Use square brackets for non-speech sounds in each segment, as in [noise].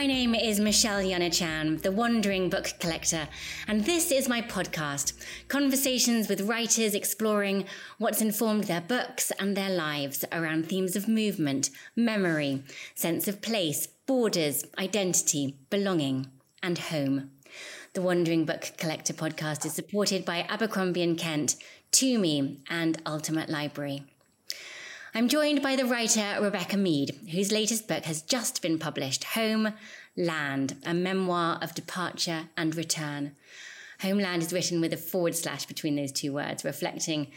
My name is Michelle Jana Chan, the Wandering Book Collector, and this is my podcast conversations with writers exploring what's informed their books and their lives around themes of movement, memory, sense of place, borders, identity, belonging, and home. The Wandering Book Collector podcast is supported by Abercrombie and Kent, TUMI, and Ultimate Library. I'm joined by the writer Rebecca Mead, whose latest book has just been published Home, Land, a memoir of departure and return. Homeland is written with a forward slash between those two words, reflecting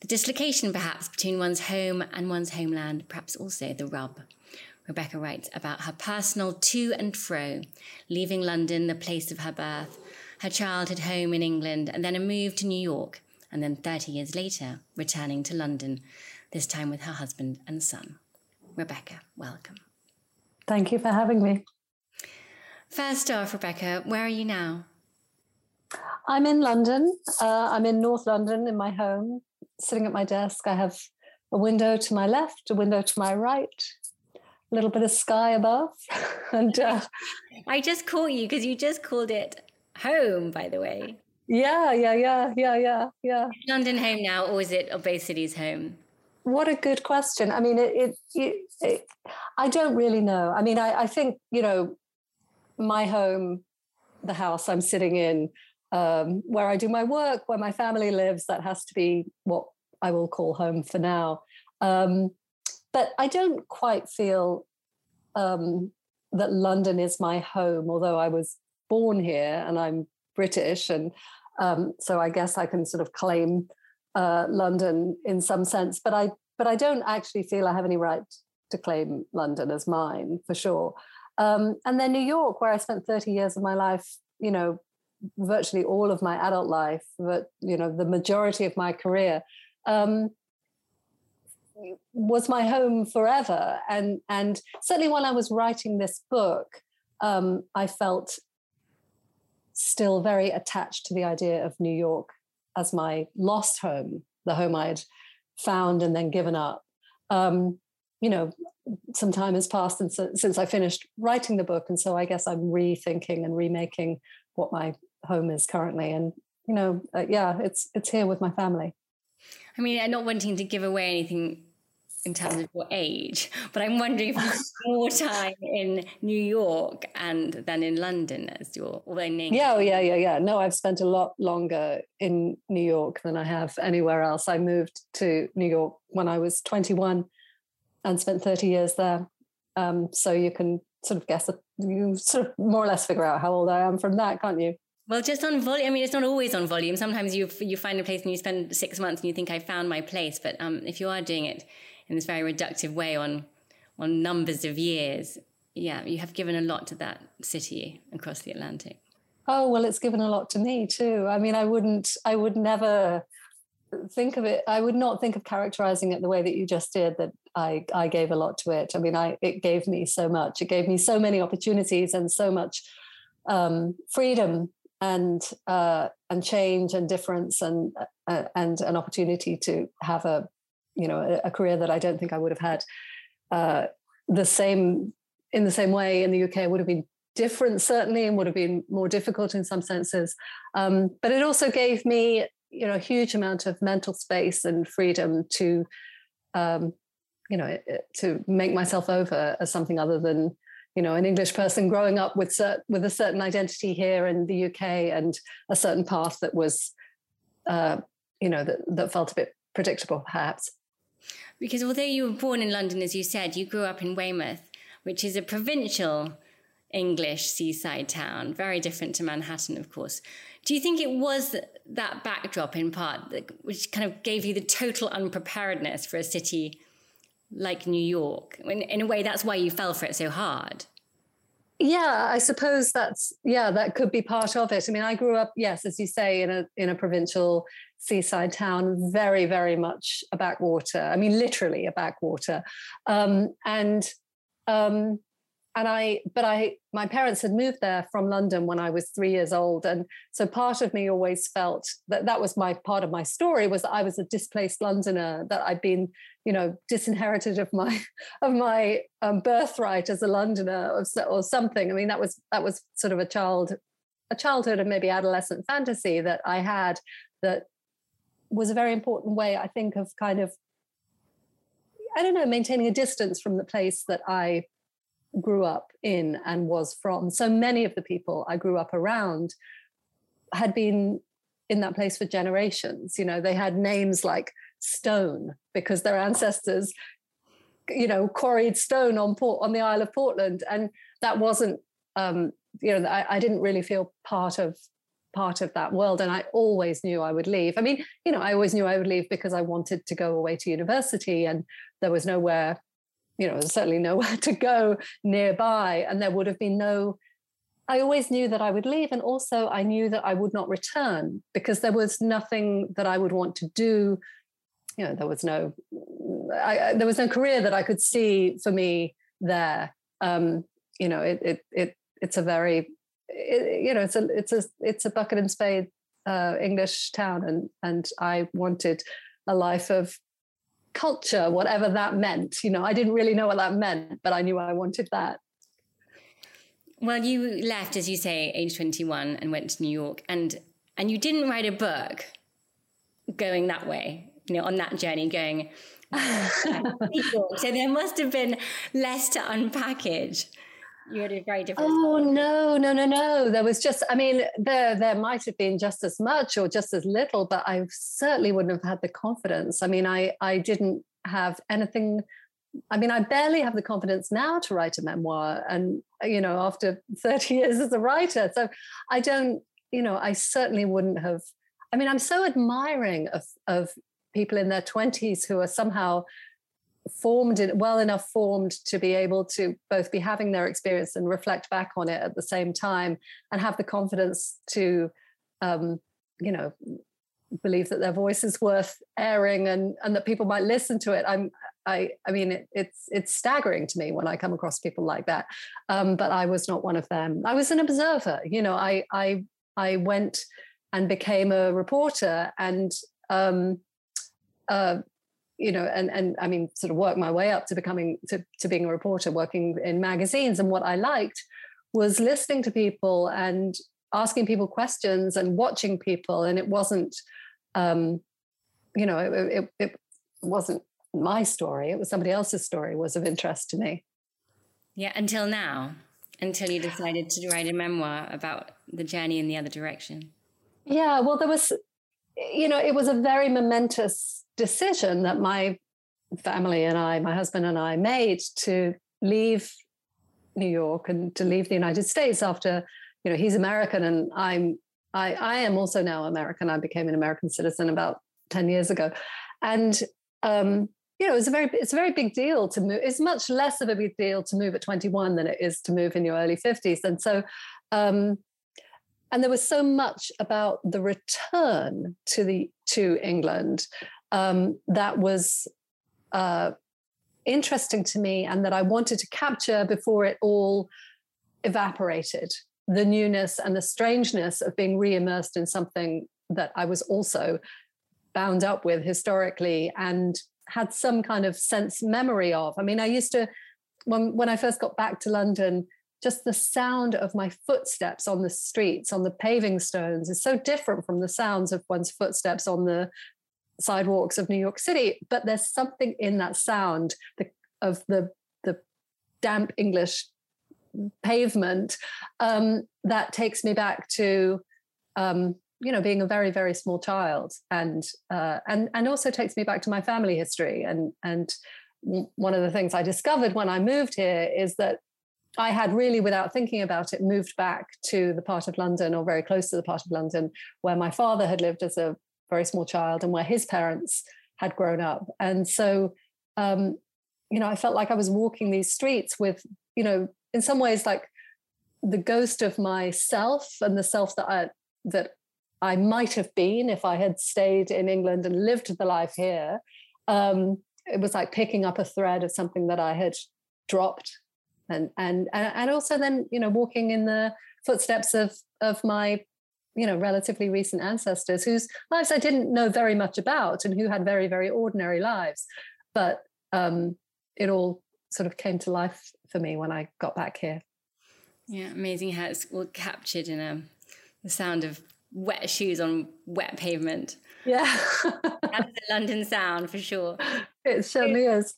the dislocation perhaps between one's home and one's homeland, perhaps also the rub. Rebecca writes about her personal to and fro, leaving London, the place of her birth, her childhood home in England, and then a move to New York, and then 30 years later, returning to London this time with her husband and son. Rebecca, welcome. Thank you for having me. First off, Rebecca, where are you now? I'm in London. Uh, I'm in North London in my home, sitting at my desk. I have a window to my left, a window to my right, a little bit of sky above. [laughs] and uh, I just caught you because you just called it home, by the way. Yeah, yeah, yeah, yeah, yeah, yeah. London home now, or is it Bay City's home? what a good question. I mean, it, it, it, it I don't really know. I mean, I, I, think, you know, my home, the house I'm sitting in, um, where I do my work, where my family lives, that has to be what I will call home for now. Um, but I don't quite feel um, that London is my home, although I was born here and I'm British. And um, so I guess I can sort of claim uh, London in some sense, but I but I don't actually feel I have any right to claim London as mine for sure. Um, and then New York, where I spent 30 years of my life, you know, virtually all of my adult life, but you know, the majority of my career, um, was my home forever. And and certainly while I was writing this book, um, I felt still very attached to the idea of New York as my lost home, the home I'd found and then given up. Um, you know, some time has passed since, since I finished writing the book, and so I guess I'm rethinking and remaking what my home is currently. And you know, uh, yeah, it's it's here with my family. I mean, I'm not wanting to give away anything in terms of your age, but I'm wondering if you [laughs] more time in New York and than in London as your in England. Yeah, oh, yeah, yeah, yeah. No, I've spent a lot longer in New York than I have anywhere else. I moved to New York when I was 21 and spent 30 years there. Um, so you can sort of guess, you sort of more or less figure out how old I am from that, can't you? Well, just on volume. I mean, it's not always on volume. Sometimes you you find a place and you spend six months and you think I found my place. But um, if you are doing it in this very reductive way on on numbers of years, yeah, you have given a lot to that city across the Atlantic. Oh well, it's given a lot to me too. I mean, I wouldn't, I would never think of it. I would not think of characterizing it the way that you just did. That I, I gave a lot to it. I mean, I it gave me so much. It gave me so many opportunities and so much um, freedom and uh, and change and difference and uh, and an opportunity to have a you know a, a, career that I don't think I would have had uh, the same in the same way in the UK would have been different certainly and would have been more difficult in some senses um, but it also gave me you know a huge amount of mental space and freedom to um, you know to make myself over as something other than you know an english person growing up with cert- with a certain identity here in the uk and a certain path that was uh, you know that, that felt a bit predictable perhaps because although you were born in London, as you said, you grew up in Weymouth, which is a provincial English seaside town, very different to Manhattan, of course. Do you think it was that backdrop in part that, which kind of gave you the total unpreparedness for a city like New York? In, in a way, that's why you fell for it so hard. Yeah, I suppose that's yeah, that could be part of it. I mean, I grew up, yes, as you say, in a in a provincial seaside town, very, very much a backwater. I mean, literally a backwater. Um, and um, and I, but I, my parents had moved there from London when I was three years old, and so part of me always felt that that was my part of my story was that I was a displaced Londoner, that I'd been you know disinherited of my [laughs] of my um, birthright as a londoner or, or something. I mean that was that was sort of a child a childhood and maybe adolescent fantasy that i had that was a very important way i think of kind of i don't know maintaining a distance from the place that i grew up in and was from. So many of the people i grew up around had been in that place for generations. You know they had names like stone because their ancestors you know quarried stone on port on the isle of portland. And that wasn't um you know I, I didn't really feel part of part of that world. And i always knew i would leave. I mean you know i always knew i would leave because i wanted to go away to university and there was nowhere you know certainly nowhere [laughs] to go nearby and there would have been no I always knew that I would leave. And also, I knew that I would not return because there was nothing that I would want to do you know there was no I, there was no career that I could see for me there. Um, you know, it it it it's a very it, you know it's a it's a it's a bucket and spade uh, English town, and and I wanted a life of culture, whatever that meant. You know, I didn't really know what that meant, but I knew I wanted that. Well, you left, as you say, age 21 and went to New York and and you didn't write a book going that way you know, on that journey going, [laughs] so there must have been less to unpackage. You had a very different. Oh no, no, no, no! There was just, I mean, there there might have been just as much or just as little, but I certainly wouldn't have had the confidence. I mean, I I didn't have anything. I mean, I barely have the confidence now to write a memoir, and you know, after [laughs] thirty years as a writer, so I don't. You know, I certainly wouldn't have. I mean, I'm so admiring of of people in their 20s who are somehow formed in, well enough formed to be able to both be having their experience and reflect back on it at the same time and have the confidence to um, you know believe that their voice is worth airing and and that people might listen to it. I'm i i mean it, it's it's staggering to me when i come across people like that. Um, but i was not one of them. I was an observer. You know i i i went and became a reporter and um, uh, you know, and and I mean, sort of work my way up to becoming to to being a reporter, working in magazines. And what I liked was listening to people and asking people questions and watching people. And it wasn't, um, you know, it, it, it wasn't my story. It was somebody else's story was of interest to me. Yeah, until now, until you decided to write a memoir about the journey in the other direction. Yeah, well, there was, you know, it was a very momentous decision that my family and I, my husband and I, made to leave New York and to leave the United States after, you know, he's American and I'm I, I am also now American. I became an American citizen about 10 years ago. And um, you know, it's a very it's a very big deal to move. It's much less of a big deal to move at 21 than it is to move in your early 50s. And so um, and there was so much about the return to the to England um, that was uh, interesting to me and that I wanted to capture before it all evaporated the newness and the strangeness of being re-immersed in something that I was also bound up with historically and had some kind of sense memory of. I mean, I used to when when I first got back to London, just the sound of my footsteps on the streets, on the paving stones, is so different from the sounds of one's footsteps on the sidewalks of New York City, but there's something in that sound of the the damp English pavement um, that takes me back to um, you know being a very very small child and uh, and and also takes me back to my family history. And and one of the things I discovered when I moved here is that I had really, without thinking about it, moved back to the part of London or very close to the part of London where my father had lived as a very small child and where his parents had grown up. And so, um, you know, I felt like I was walking these streets with, you know, in some ways like the ghost of myself and the self that I that I might have been if I had stayed in England and lived the life here. Um, it was like picking up a thread of something that I had dropped, and and and also then you know walking in the footsteps of of my you know relatively recent ancestors whose lives I didn't know very much about and who had very very ordinary lives but um, it all sort of came to life for me when I got back here. Yeah, amazing how it's all captured in a, um, the sound of wet shoes on wet pavement. Yeah. That's the London sound for sure. It certainly is.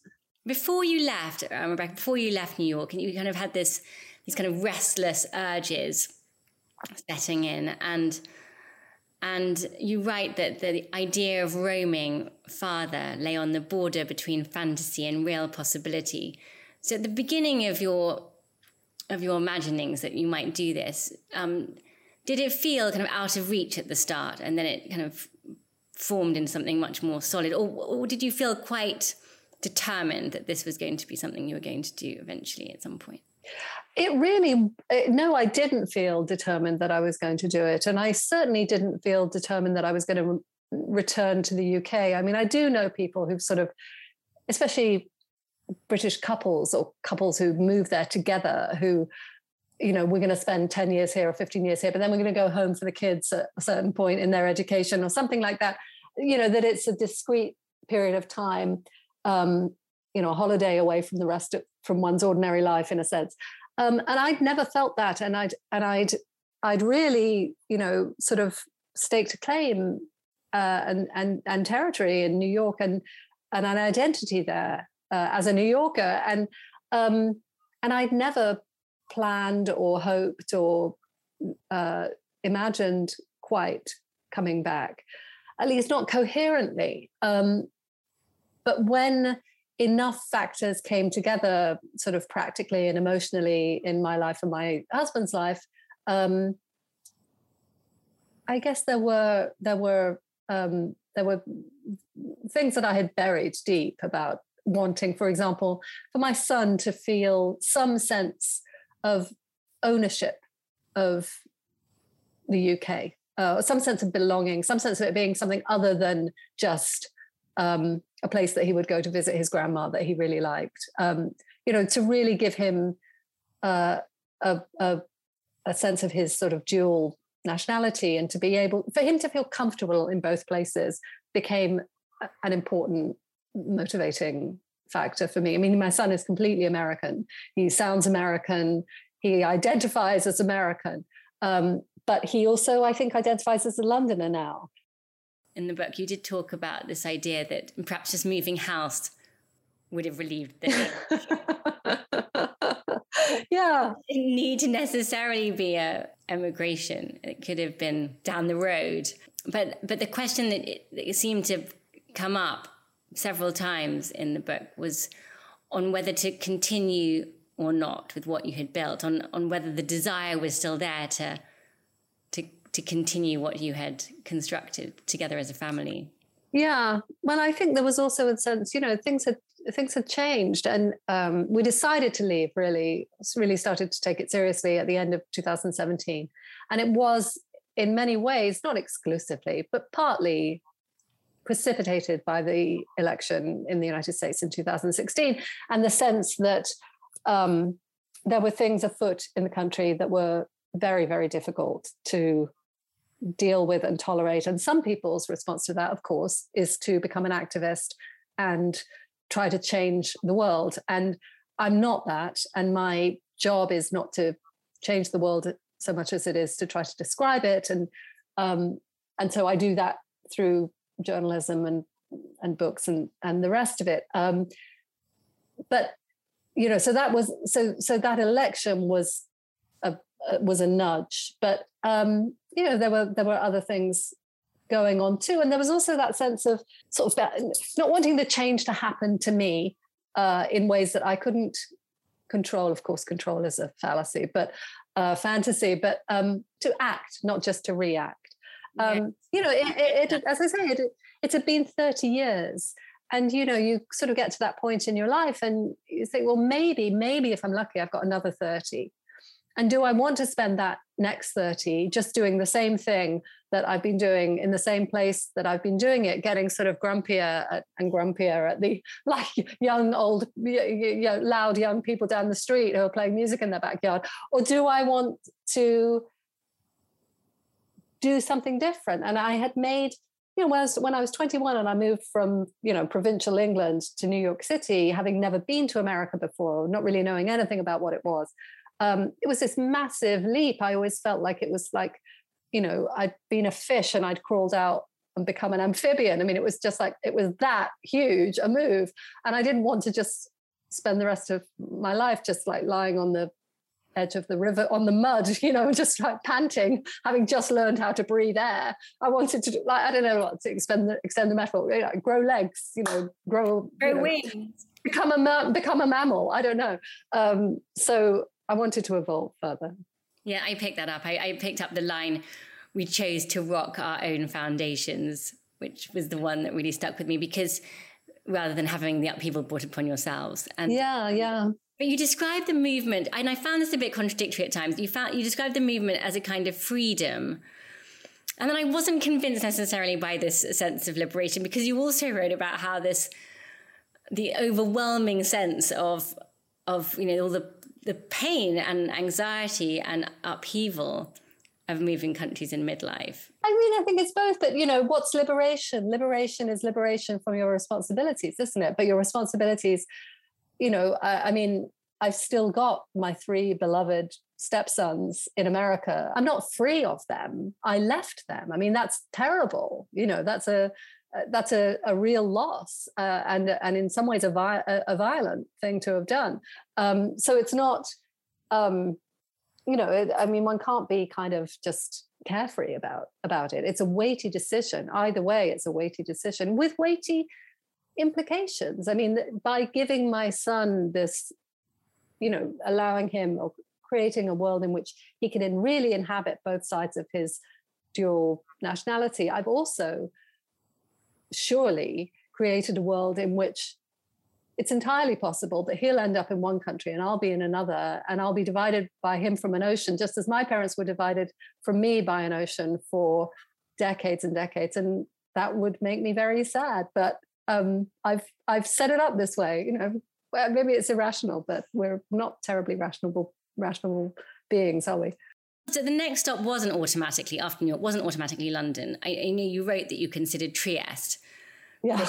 Before you left, uh, Rebecca, before you left New York, and you kind of had this these kind of restless urges setting in and and you write that the idea of roaming farther lay on the border between fantasy and real possibility. So at the beginning of your of your imaginings that you might do this, um, did it feel kind of out of reach at the start, and then it kind of formed into something much more solid, or, or did you feel quite determined that this was going to be something you were going to do eventually at some point? It really, it, no, I didn't feel determined that I was going to do it. And I certainly didn't feel determined that I was going to re- return to the UK. I mean, I do know people who've sort of, especially British couples or couples who move there together who, you know, we're going to spend 10 years here or 15 years here, but then we're going to go home for the kids at a certain point in their education or something like that. You know, that it's a discrete period of time, um, you know, a holiday away from the rest of from one's ordinary life in a sense. Um, and I'd never felt that. And I'd and I'd I'd really, you know, sort of staked a claim uh, and and and territory in New York and and an identity there uh, as a New Yorker, and um, and I'd never planned or hoped or uh, imagined quite coming back, at least not coherently. Um, but when enough factors came together, sort of practically and emotionally, in my life and my husband's life, um, I guess there were there were um, there were things that I had buried deep about wanting, for example, for my son to feel some sense of ownership of the UK, uh, some sense of belonging, some sense of it being something other than just um, a place that he would go to visit his grandma that he really liked. Um, you know, to really give him uh, a, a, a sense of his sort of dual nationality and to be able for him to feel comfortable in both places became an important motivating factor for me. I mean, my son is completely American. He sounds American. He identifies as American. Um, but he also, I think, identifies as a Londoner now. In the book, you did talk about this idea that perhaps just moving house would have relieved the [laughs] yeah. It didn't need to necessarily be a emigration. It could have been down the road. But but the question that, it, that seemed to come up several times in the book was on whether to continue or not with what you had built, on on whether the desire was still there to to continue what you had constructed together as a family. Yeah, well, I think there was also a sense, you know, things had things had changed, and um, we decided to leave. Really, really started to take it seriously at the end of 2017, and it was in many ways, not exclusively, but partly precipitated by the election in the United States in 2016, and the sense that um, there were things afoot in the country that were very, very difficult to deal with and tolerate. And some people's response to that, of course, is to become an activist and try to change the world. And I'm not that. And my job is not to change the world so much as it is to try to describe it. And um, and so I do that through journalism and and books and and the rest of it. Um, but you know, so that was so so that election was a was a nudge. But um, you know, there were there were other things going on too, and there was also that sense of sort of not wanting the change to happen to me uh, in ways that I couldn't control. Of course, control is a fallacy, but uh, fantasy. But um, to act, not just to react. Um, you know, it, it, it, as I say, it, it had been 30 years. And, you know, you sort of get to that point in your life and you think, well, maybe, maybe if I'm lucky, I've got another 30. And do I want to spend that next 30 just doing the same thing that I've been doing in the same place that I've been doing it, getting sort of grumpier at, and grumpier at the [laughs] like young, old, you know, loud young people down the street who are playing music in their backyard? Or do I want to do something different. And I had made you know, when I, was, when I was 21 and I moved from, you know, provincial England to New York City, having never been to America before, not really knowing anything about what it was, um, it was this massive leap. I always felt like it was like, you know, I'd been a fish and I'd crawled out and become an amphibian. I mean, it was just like, it was that huge a move. And I didn't want to just spend the rest of my life just like lying on the edge of the river on the mud, [laughs] you know, just like panting, having just learned how to breathe air. I wanted to, like, I don't know what to extend the, extend the metaphor, you know, grow legs, you know, grow, grow you know, wings, become a become a mammal. I don't know. Um, so I wanted to evolve further. Yeah, I picked that up. I, I picked up the line, "We chose to rock our own foundations," which was the one that really stuck with me because rather than having the upheaval brought upon yourselves. And yeah, yeah. But you described the movement, and I found this a bit contradictory at times. You found you described the movement as a kind of freedom. And then I wasn't convinced necessarily by this sense of liberation because you also wrote about how this the overwhelming sense of of you know all the the pain and anxiety and upheaval of moving countries in midlife. I mean, I think it's both, but you know, what's liberation? Liberation is liberation from your responsibilities, isn't it? But your responsibilities you know, I, I mean, I've still got my three beloved stepsons in America. I'm not free of them. I left them. I mean, that's terrible. You know, that's a that's a, a real loss uh, and and in some ways a, vi- a, violent thing to have done. Um, so it's not, um, you know, it, I mean, one can't be kind of just carefree about about it. It's a weighty decision. Either way, it's a weighty decision with weighty implications. I mean, by giving my son this, you know, allowing him or creating a world in which he can really inhabit both sides of his dual nationality, I've also surely created a world in which it's entirely possible that he'll end up in one country and I'll be in another, and I'll be divided by him from an ocean, just as my parents were divided from me by an ocean for decades and decades. And that would make me very sad. But um, I've I've set it up this way. You know, well, maybe it's irrational, but we're not terribly rational rational beings, are we? So the next stop wasn't automatically after New York, wasn't automatically London. I, I know you wrote that you considered Trieste. Yeah.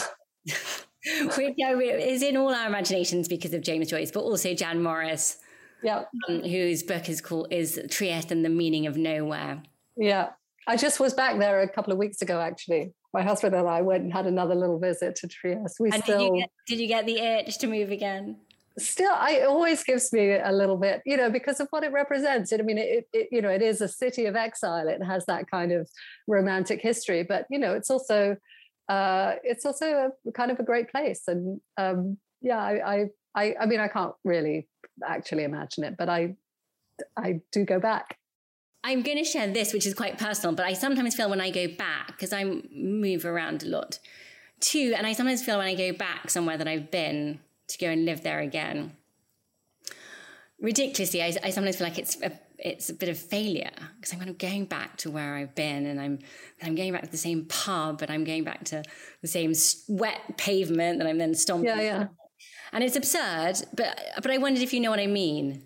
Which [laughs] is in all our imaginations because of James Joyce, but also Jan Morris, yeah, um, whose book is called is Trieste and the Meaning of Nowhere. Yeah, I just was back there a couple of weeks ago, actually my husband and I went and had another little visit to Trieste. We and still did you, get, did you get the itch to move again? Still, I, it always gives me a little bit, you know, because of what it represents. I mean, it, it, you know, it is a city of exile. It has that kind of romantic history, but you know, it's also, uh, it's also a kind of a great place. And um, yeah, I, I, I mean, I can't really actually imagine it, but I, I do go back. I'm going to share this, which is quite personal, but I sometimes feel when I go back, because I move around a lot too, and I sometimes feel when I go back somewhere that I've been to go and live there again. Ridiculously, I, I sometimes feel like it's a, it's a bit of failure because I'm kind of going back to where I've been, and I'm I'm going back to the same pub, and I'm going back to the same wet pavement that I'm then stomping. Yeah, yeah. And it's absurd, but but I wondered if you know what I mean.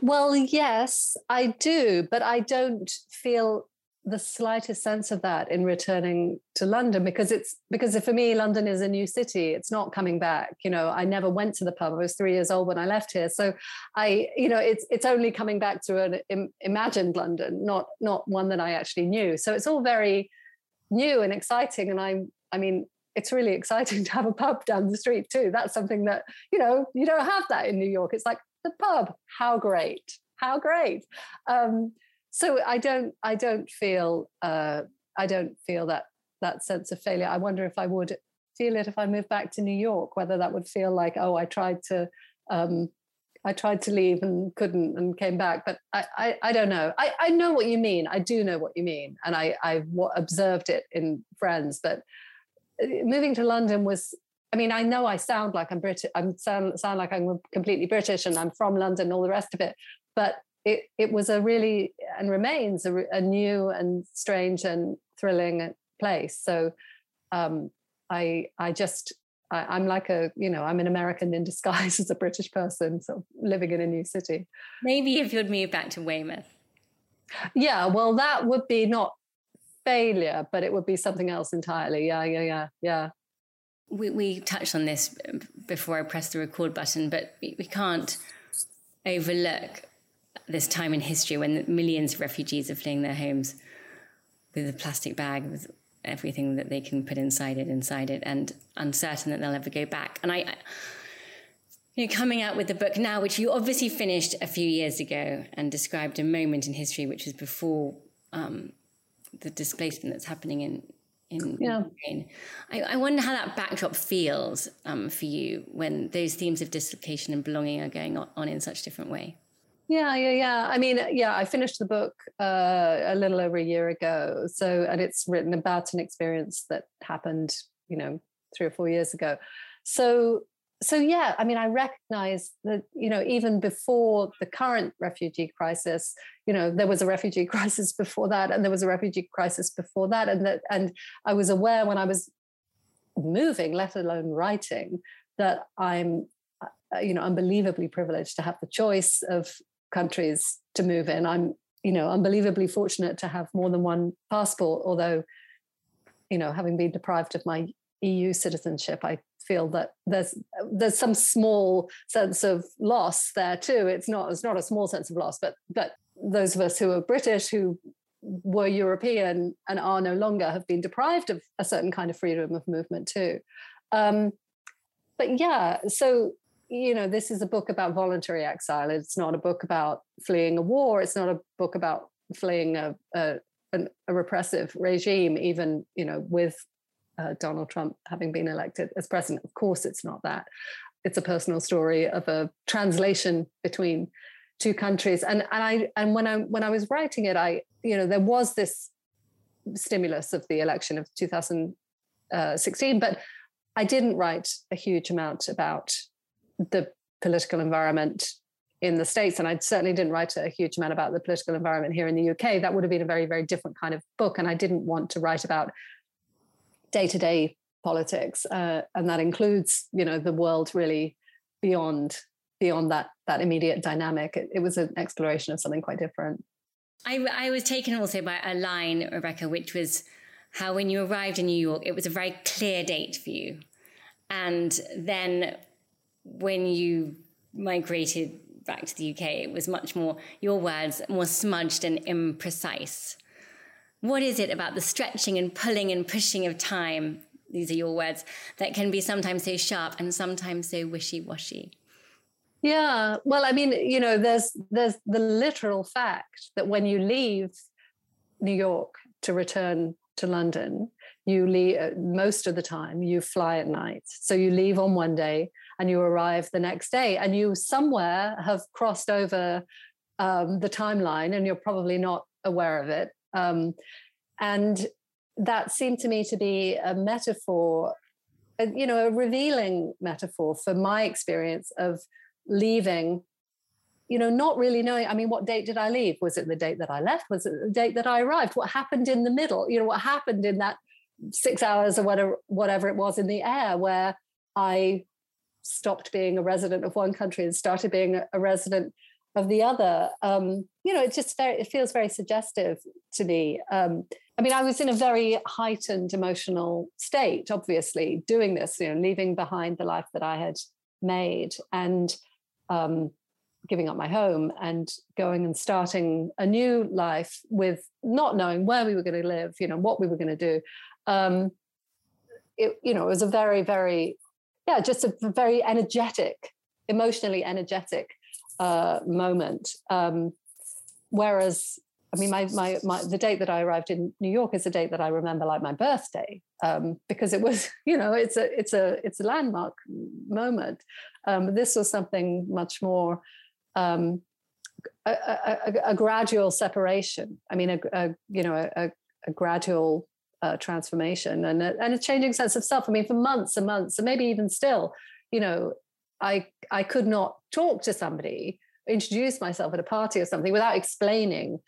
Well, yes, I do, but I don't feel the slightest sense of that in returning to London because it's because for me London is a new city. It's not coming back. You know I never went to the pub. I was 3 years old when I left here. So I you know it's it's only coming back to an Im- imagined London not not one that I actually knew. So it's all very new and exciting. And I I mean it's really exciting [laughs] to have a pub down the street too. That's something that you know you don't have that in New York. It's like the pub. How great! How great! Um, so I don't, I don't feel, uh, I don't feel that that sense of failure. I wonder if I would feel it if I moved back to New York. Whether that would feel like, oh, I tried to, um, I tried to leave and couldn't and came back. But I, I, I don't know. I, I know what you mean. I do know what you mean, and I, I've observed it in friends. But uh, moving to London was I mean, I know I sound like I'm British. I sound sound like I'm completely British, and I'm from London, all the rest of it. But it it was a really and remains a, a new and strange and thrilling place. So um, I I just I, am like a you know I'm an American in disguise [laughs] as a British person, so living in a new city. Maybe if you'd move back to Weymouth. Yeah, well, that would be not failure, but it would be something else entirely. Yeah, yeah, yeah, yeah. We, we touched on this before I pressed the record button, but we, we can't overlook this time in history when millions of refugees are fleeing their homes with a plastic bag with everything that they can put inside it, inside it, and uncertain that they'll ever go back. And I, I you know, coming out with the book now, which you obviously finished a few years ago and described a moment in history which was before um, the displacement that's happening in in yeah. Ukraine. I, I, wonder how that backdrop feels um, for you when those themes of dislocation and belonging are going on, on in such a different way. Yeah, yeah, yeah. I mean, yeah, I finished the book uh, a little over a year ago. So, and it's written about an experience that happened, you know, three or four years ago. So, so yeah, I mean, I recognize that, you know, even before the current refugee crisis, you know, there was a refugee [laughs] crisis before that, and there was a refugee crisis before that, and that, and I was aware when I was moving, let alone writing, that I'm uh, you know unbelievably privileged to have the choice of countries to move in. I'm, you know, unbelievably fortunate to have more than one passport, although, you know, having been deprived of my EU citizenship, I feel that there's there's some small sense of loss there too. It's not it's not a small sense of loss, but but those of us who are British who were European and are no longer have been deprived of a certain kind of freedom of movement too. Um, but yeah, so you know, this is a book about voluntary exile. It's not a book about fleeing a war. It's not a book about fleeing a, a, a repressive regime, even, you know, with uh, Donald Trump having been elected as president. Of course, it's not that. It's a personal story of a translation between two countries. And and I and when I when I was writing it, I you know there was this stimulus of the election of 2016, but I didn't write a huge amount about the political environment in the States. And I certainly didn't write a huge amount about the political environment here in the UK. That would have been a very, very different kind of book. And I didn't want to write about day to day politics. Uh, and that includes, you know, the world really beyond beyond that that immediate dynamic. It, it was an exploration of something quite different. I, I was taken also by a line, Rebecca, which was how when you arrived in New York, it was a very clear date for you. And then when you migrated back to the UK, it was much more, your words, more smudged and imprecise. What is it about the stretching and pulling and pushing of time, these are your words, that can be sometimes so sharp and sometimes so wishy washy? Yeah, well, I mean, you know, there's there's the literal fact that when you leave New York to return to London, you leave uh, most of the time you fly at night. So you leave on one day and you arrive the next day and you somewhere have crossed over um, the timeline and you're probably not aware of it. Um, and that seemed to me to be a metaphor you know a revealing metaphor for my experience of leaving you know not really knowing i mean what date did i leave? Was it the date that i left? Was it the date that i arrived? What happened in the middle? You know what happened in that six hours or whatever whatever it was in the air where i stopped being a resident of one country and started being a, resident of the other. Um, you know, it just very, it feels very suggestive to me. Um, I mean, I was in a very heightened emotional state, obviously, doing this, you know, leaving behind the life that I had made and um, giving up my home and going and starting a new life with not knowing where we were going to live, you know, what we were going to do. Um, it, you know, it was a very, very yeah, just a very energetic, emotionally energetic uh, moment. Um, whereas, I mean, my, my, my, the date that I arrived in New York is a date that I remember like my birthday um, because it was, [laughs] you know, it's a, it's a, it's a landmark moment. Um, this was something much more, um, a, a, a, gradual separation. I mean, a, a you know, a, a gradual uh, transformation and a, and a changing sense of self. I mean, for months and months, and maybe even still, you know, I I could not talk to somebody, introduce myself at a party or something without explaining,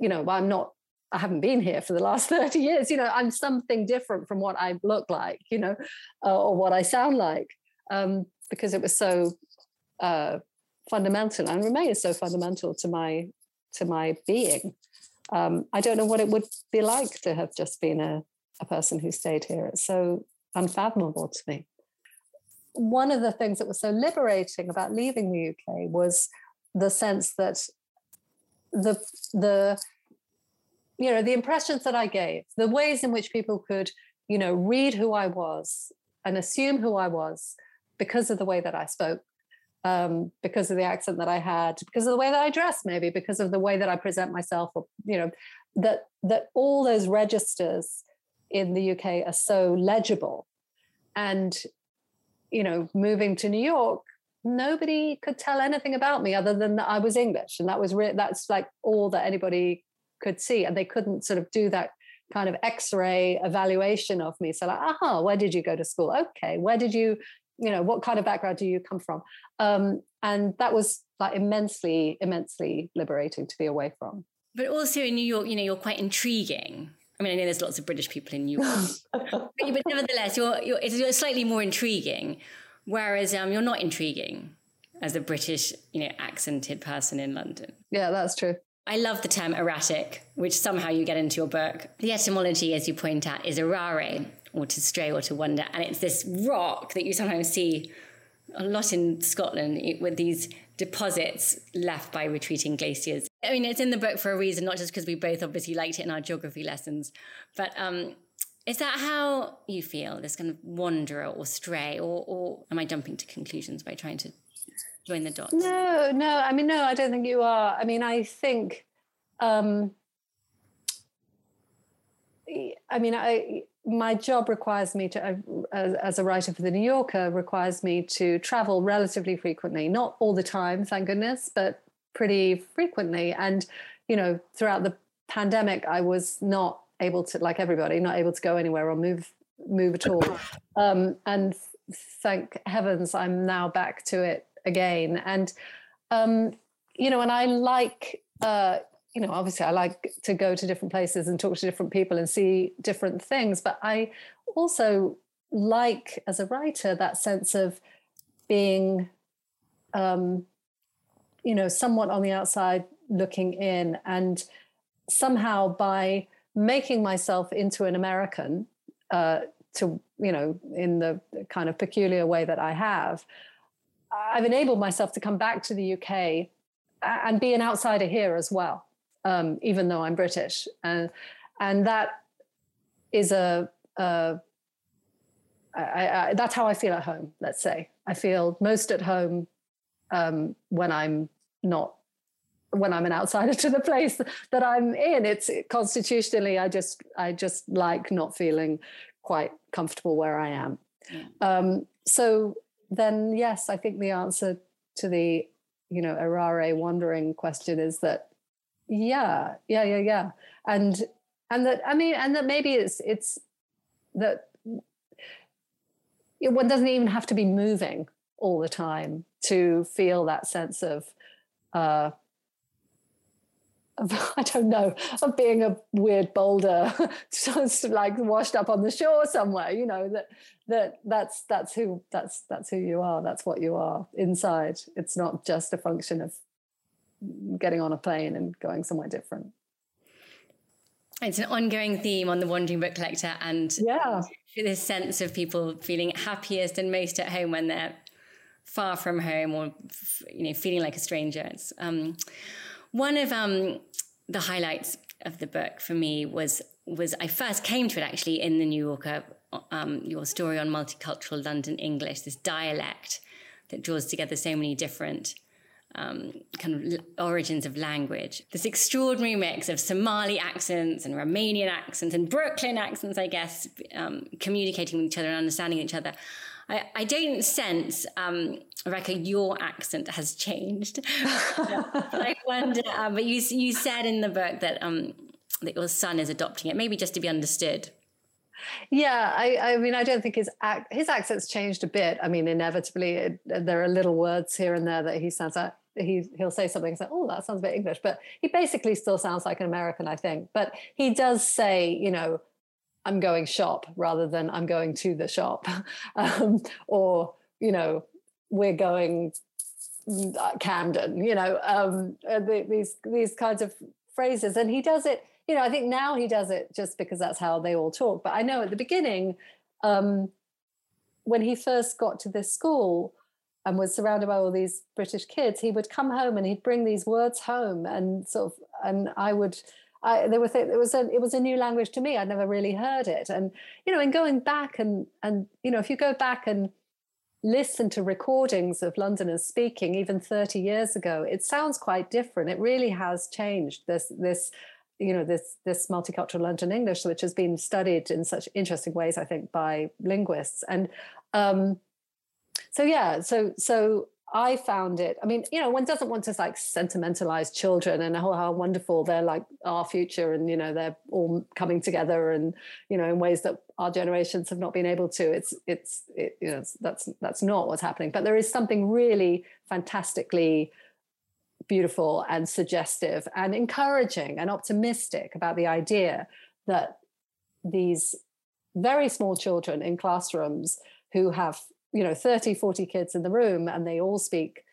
you know, I'm not. I haven't been here for the last [laughs] 30 years. You know, I'm something different from what I look like, you know, uh, or what I sound like, um, because it was so uh, fundamental and remains so fundamental to my to my being. Um, I don't know what it would be like to have just been a, a person who stayed here. It's so unfathomable to me. One of the things that was so liberating about leaving the UK was the sense that the the you know the impressions that I gave, the ways in which people could you know read who I was and assume who I was because of the way that I spoke um, because of the accent that I had, because of the way that I dress, maybe because of the way that I present myself, or you know, that that all those registers in the UK are so legible, and you know, moving to New York, nobody could tell anything about me other than that I was English, and that was re- that's like all that anybody could see, and they couldn't sort of do that kind of X-ray evaluation of me. So like, aha, where did you go to school? Okay, where did you you know what kind of background do you come from um, and that was like immensely immensely liberating to be away from but also in new york you know you're quite intriguing I mean, I know there's lots of British people in New York, [laughs] but, but, nevertheless, you're, you're, it's slightly more intriguing. Whereas um, you're not intriguing as a British, you know, accented person in London. Yeah, that's true. I love the term erratic, which somehow you get into your book. The etymology, as you point out, is errare, or to stray or to wander. And it's this rock that you sometimes see a lot in Scotland with these deposits left by retreating glaciers. I mean, it's in the book for a reason, not just because we both obviously liked it in our geography lessons, but um, is that how you feel, this kind of wanderer or stray, or, or am I jumping to conclusions by trying to join the dots? No, no. I mean, no, I don't think you are. I mean, I think. Um, I mean, I my job requires me to, uh, as a writer for the New Yorker, requires me to travel relatively frequently. Not all the time, thank goodness, but pretty frequently. And you know, throughout the pandemic, I was not able to, like everybody, not able to go anywhere or move move at all. Um, and thank heavens, I'm now back to it again. And um, you know, and I like. Uh, you know, obviously I like to go to different places and talk to different people and see different things, but I also like as a writer that sense of being um, you know, somewhat on the outside looking in and somehow by making myself into an American uh, to, you know, in the kind of peculiar way that I have, I've enabled myself to come back to the UK and be an outsider here as well um, even though I'm British, and and that is a, a I, I, that's how I feel at home. Let's say I feel most at home um, when I'm not when I'm an outsider [laughs] to the place that I'm in. It's constitutionally, I just I just like not feeling quite comfortable where I am. Yeah. Um, so then, yes, I think the answer to the you know errare wandering question is that yeah yeah yeah yeah and and that i mean and that maybe it's it's that one doesn't even have to be moving all the time to feel that sense of uh [laughs] I don't know, of being a weird boulder, [laughs] just like washed up on the shore somewhere. You know that that that's that's who that's that's who you are. That's what you are inside. It's not just a function of getting on a plane and going somewhere different. It's an ongoing theme on the Wandering Book Collector, and yeah, this sense of people feeling happiest and most at home when they're far from home or you know feeling like a stranger. It's um, one of um, the highlights of the book for me was was I first came to it actually in the New Yorker, um, your story on multicultural London English, this dialect that draws together so many different um, kind of origins of language. This extraordinary mix of Somali accents and Romanian accents and Brooklyn accents, I guess, um, communicating with each other and understanding each other. I, I don't sense, um, Rebecca, your accent has changed. [laughs] I wonder, uh, but you, you said in the book that, um, that your son is adopting it, maybe just to be understood. Yeah, I, I mean, I don't think his ac- his accent's changed a bit. I mean, inevitably, it, there are little words here and there that he sounds like he he'll say something say, "Oh, that sounds a bit English," but he basically still sounds like an American, I think. But he does say, you know, "I'm going shop" rather than "I'm going to the shop," [laughs] um, or you know, "We're going uh, Camden." You know, um, uh, the, these these kinds of phrases, and he does it. You know, I think now he does it just because that's how they all talk. But I know at the beginning, um, when he first got to this school and was surrounded by all these British kids, he would come home and he'd bring these words home, and sort of, and I would. I, there was it was a it was a new language to me. I'd never really heard it, and you know, in going back and and you know, if you go back and listen to recordings of Londoners speaking even 30 years ago, it sounds quite different. It really has changed. This this you know this this multicultural London English, which has been studied in such interesting ways, I think, by linguists. And um, so yeah, so so I found it. I mean, you know, one doesn't want to like sentimentalize children and how, how wonderful they're like our future, and you know, they're all coming together, and you know, in ways that our generations have not been able to. It's it's it, you know, that's that's not what's happening. But there is something really fantastically beautiful and suggestive and encouraging and optimistic about the idea that these very small children in classrooms who have you know 30 40 kids in the room and they all speak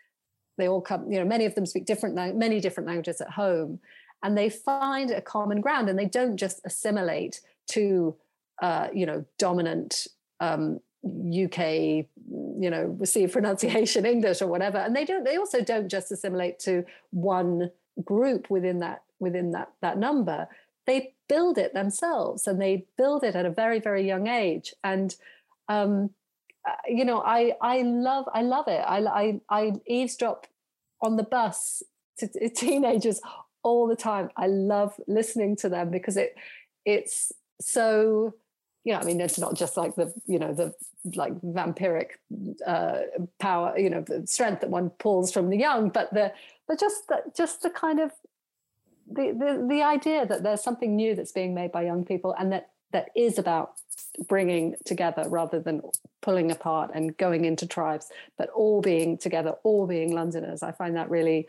they all come you know many of them speak different many different languages at home and they find a common ground and they don't just assimilate to uh, you know dominant um, uk you know receive [laughs] pronunciation english or whatever and they don't they also don't just assimilate to one group within that within that that number. They build it themselves and they build it at a very very young age and um, you know, I I love I love it. I I, I eavesdrop on the bus to, to [laughs] teenagers all the time. I love listening to them because it it's so you know, I mean, it's not just like the, you know, the like vampiric uh, power, you know, the strength that one pulls from the young, but the, but just the, just the kind of the, the the idea that there's something new that's being made by young people, and that that is about bringing together rather than pulling apart and going into tribes, but all being together, all being Londoners. I find that really,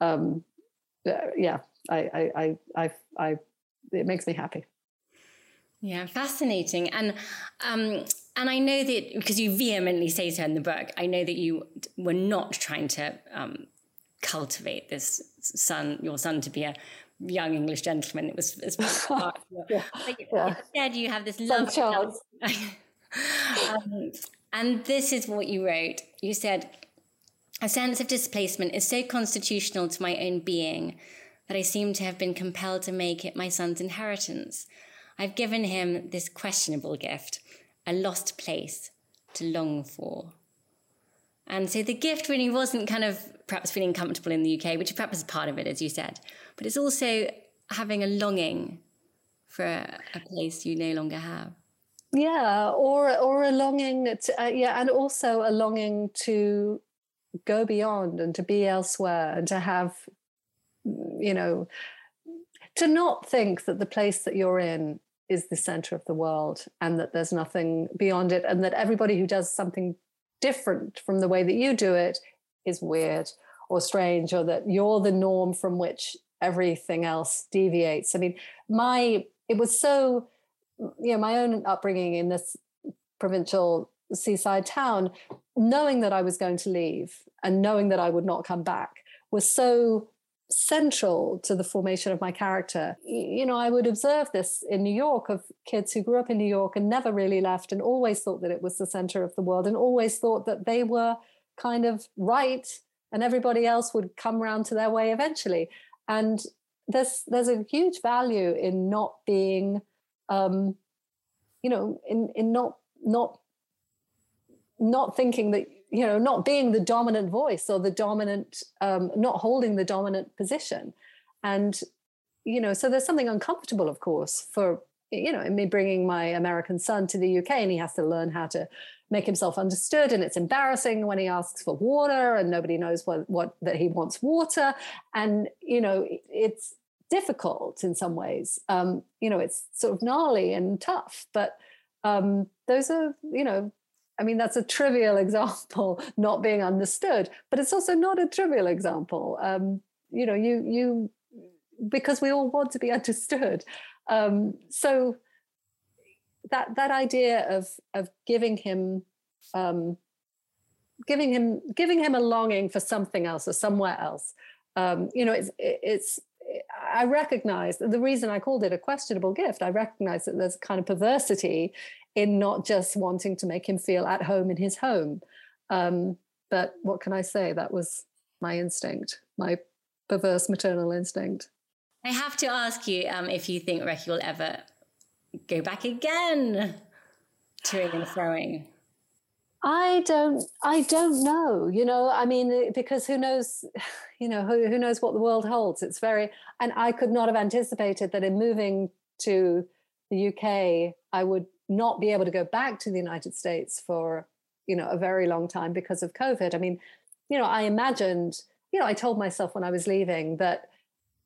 um, uh, yeah, I, I, I, I, I, it makes me happy. Yeah, fascinating. And um, and I know that because you vehemently say so in the book, I know that you were not trying to um, cultivate this son, your son, to be a young English gentleman. It was, it was [laughs] yeah. Like, yeah. instead you have this love. [laughs] um, and this is what you wrote. You said, "A sense of displacement is so constitutional to my own being that I seem to have been compelled to make it my son's inheritance. I've given him this questionable gift, a lost place to long for." And so the gift really wasn't kind of perhaps feeling comfortable in the UK, which perhaps is part of it, as you said, but it's also having a longing for a place you no longer have. Yeah, or or a longing, to, uh, yeah, and also a longing to go beyond and to be elsewhere and to have, you know, to not think that the place that you're in is the center of the world and that there's nothing beyond it and that everybody who does something different from the way that you do it is weird or strange or that you're the norm from which everything else deviates i mean my it was so you know my own upbringing in this provincial seaside town knowing that i was going to leave and knowing that i would not come back was so central to the formation of my character. You know, I would observe this in New York of kids who grew up in New York and never really left and always thought that it was the center of the world and always thought that they were kind of right and everybody else would come around to their way eventually. And there's there's a huge value in not being um, you know, in in not not not thinking that you know not being the dominant voice or the dominant um, not holding the dominant position. And you know so there's something uncomfortable of course for you know me bringing my american son to the uk and he has to learn how to make himself understood and it's embarrassing when he asks for water and nobody knows what, what that he wants water and you know it's difficult in some ways um, you know it's sort of gnarly and tough but um, those are you know I mean, that's a trivial [laughs] example, not being understood, but it's also not a trivial example. Um, you know, you you because we all want to be [laughs] understood. Um, so that that idea of of giving him um, giving him giving him a longing for something else or somewhere else. Um, you know, it's it's I recognize the reason I called it a questionable gift. I recognize that there's a kind of perversity in not just wanting to make him feel at home in his home. Um, but what can I say? That was my instinct, my perverse maternal instinct. I have to ask you um, if you think Recce will ever go back again toing and froing. I don't. I don't know. You know. I mean, because who knows? [sighs] You know, who, who knows what the world holds? It's very. And I could not have anticipated that in moving to the UK, I would not be able to go back to the United States for you know a very long time because of COVID. I mean, you know, I imagined. You know, I told myself when I was leaving that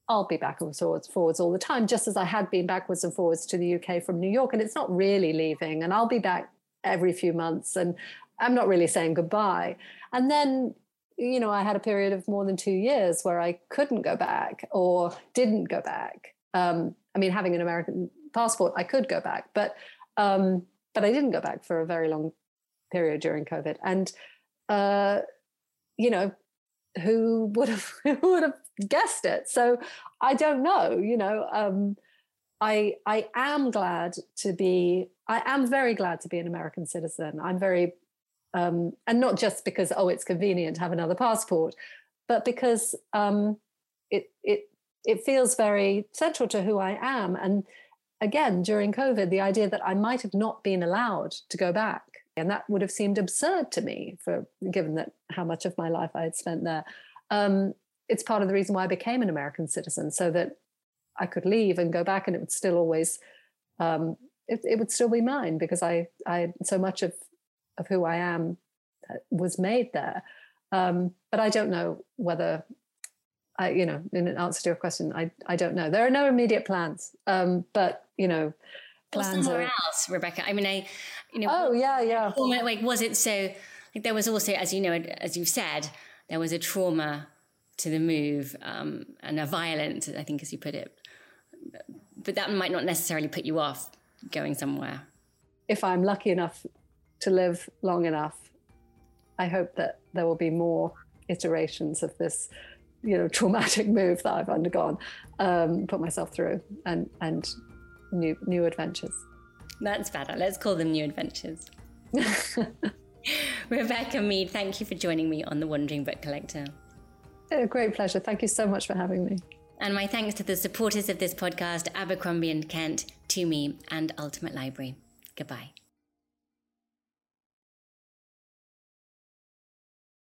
I'll be backwards forwards, forwards all the time, just as I had been backwards and forwards to the UK from New York. And it's not really leaving. And I'll be back every few months. And I'm not really saying goodbye. And then, you know, I had a period of more than two years where I couldn't go back or didn't go back. Um, I mean, having an American passport, I could go back, but um, but I didn't go back for a very long period during COVID. And uh, you know, who would have [laughs] who would have guessed it? So I don't know. You know, um, I I am glad to be. I am very glad to be an American citizen. I'm very um, and not just because oh it's convenient to have another passport, but because um, it it it feels very central to who I am. And again, during COVID, the idea that I might have not been allowed to go back, and that would have seemed absurd to me, for given that how much of my life I had spent there. Um, it's part of the reason why I became an American citizen, so that I could leave and go back, and it would still always um, it, it, would still be mine because I I so much of of who I am was made there. Um, but I don't know whether I, you know, in answer to your question, I, I don't know. There are no immediate plans, um, but you know, plans somewhere are, else, Rebecca. I mean, I, you know, oh yeah, yeah. Like, was it so? Like, there was also, as you know, as you've said, there was a trauma to the move um, and a violent, I think, as you put it. But that might not necessarily put you off going somewhere. If I'm lucky enough to live long enough, I hope that there will be more iterations of this, you know, [laughs] traumatic move that I've undergone, um, put myself through, and and new new adventures. That's better. Let's call them new adventures. [laughs] [laughs] Rebecca Mead, thank you for joining me on The Wandering Book Collector. A great pleasure. Thank you so much for having me. And my thanks to the supporters of this podcast, Abercrombie and Kent, TUMI, and Ultimate Library. Goodbye.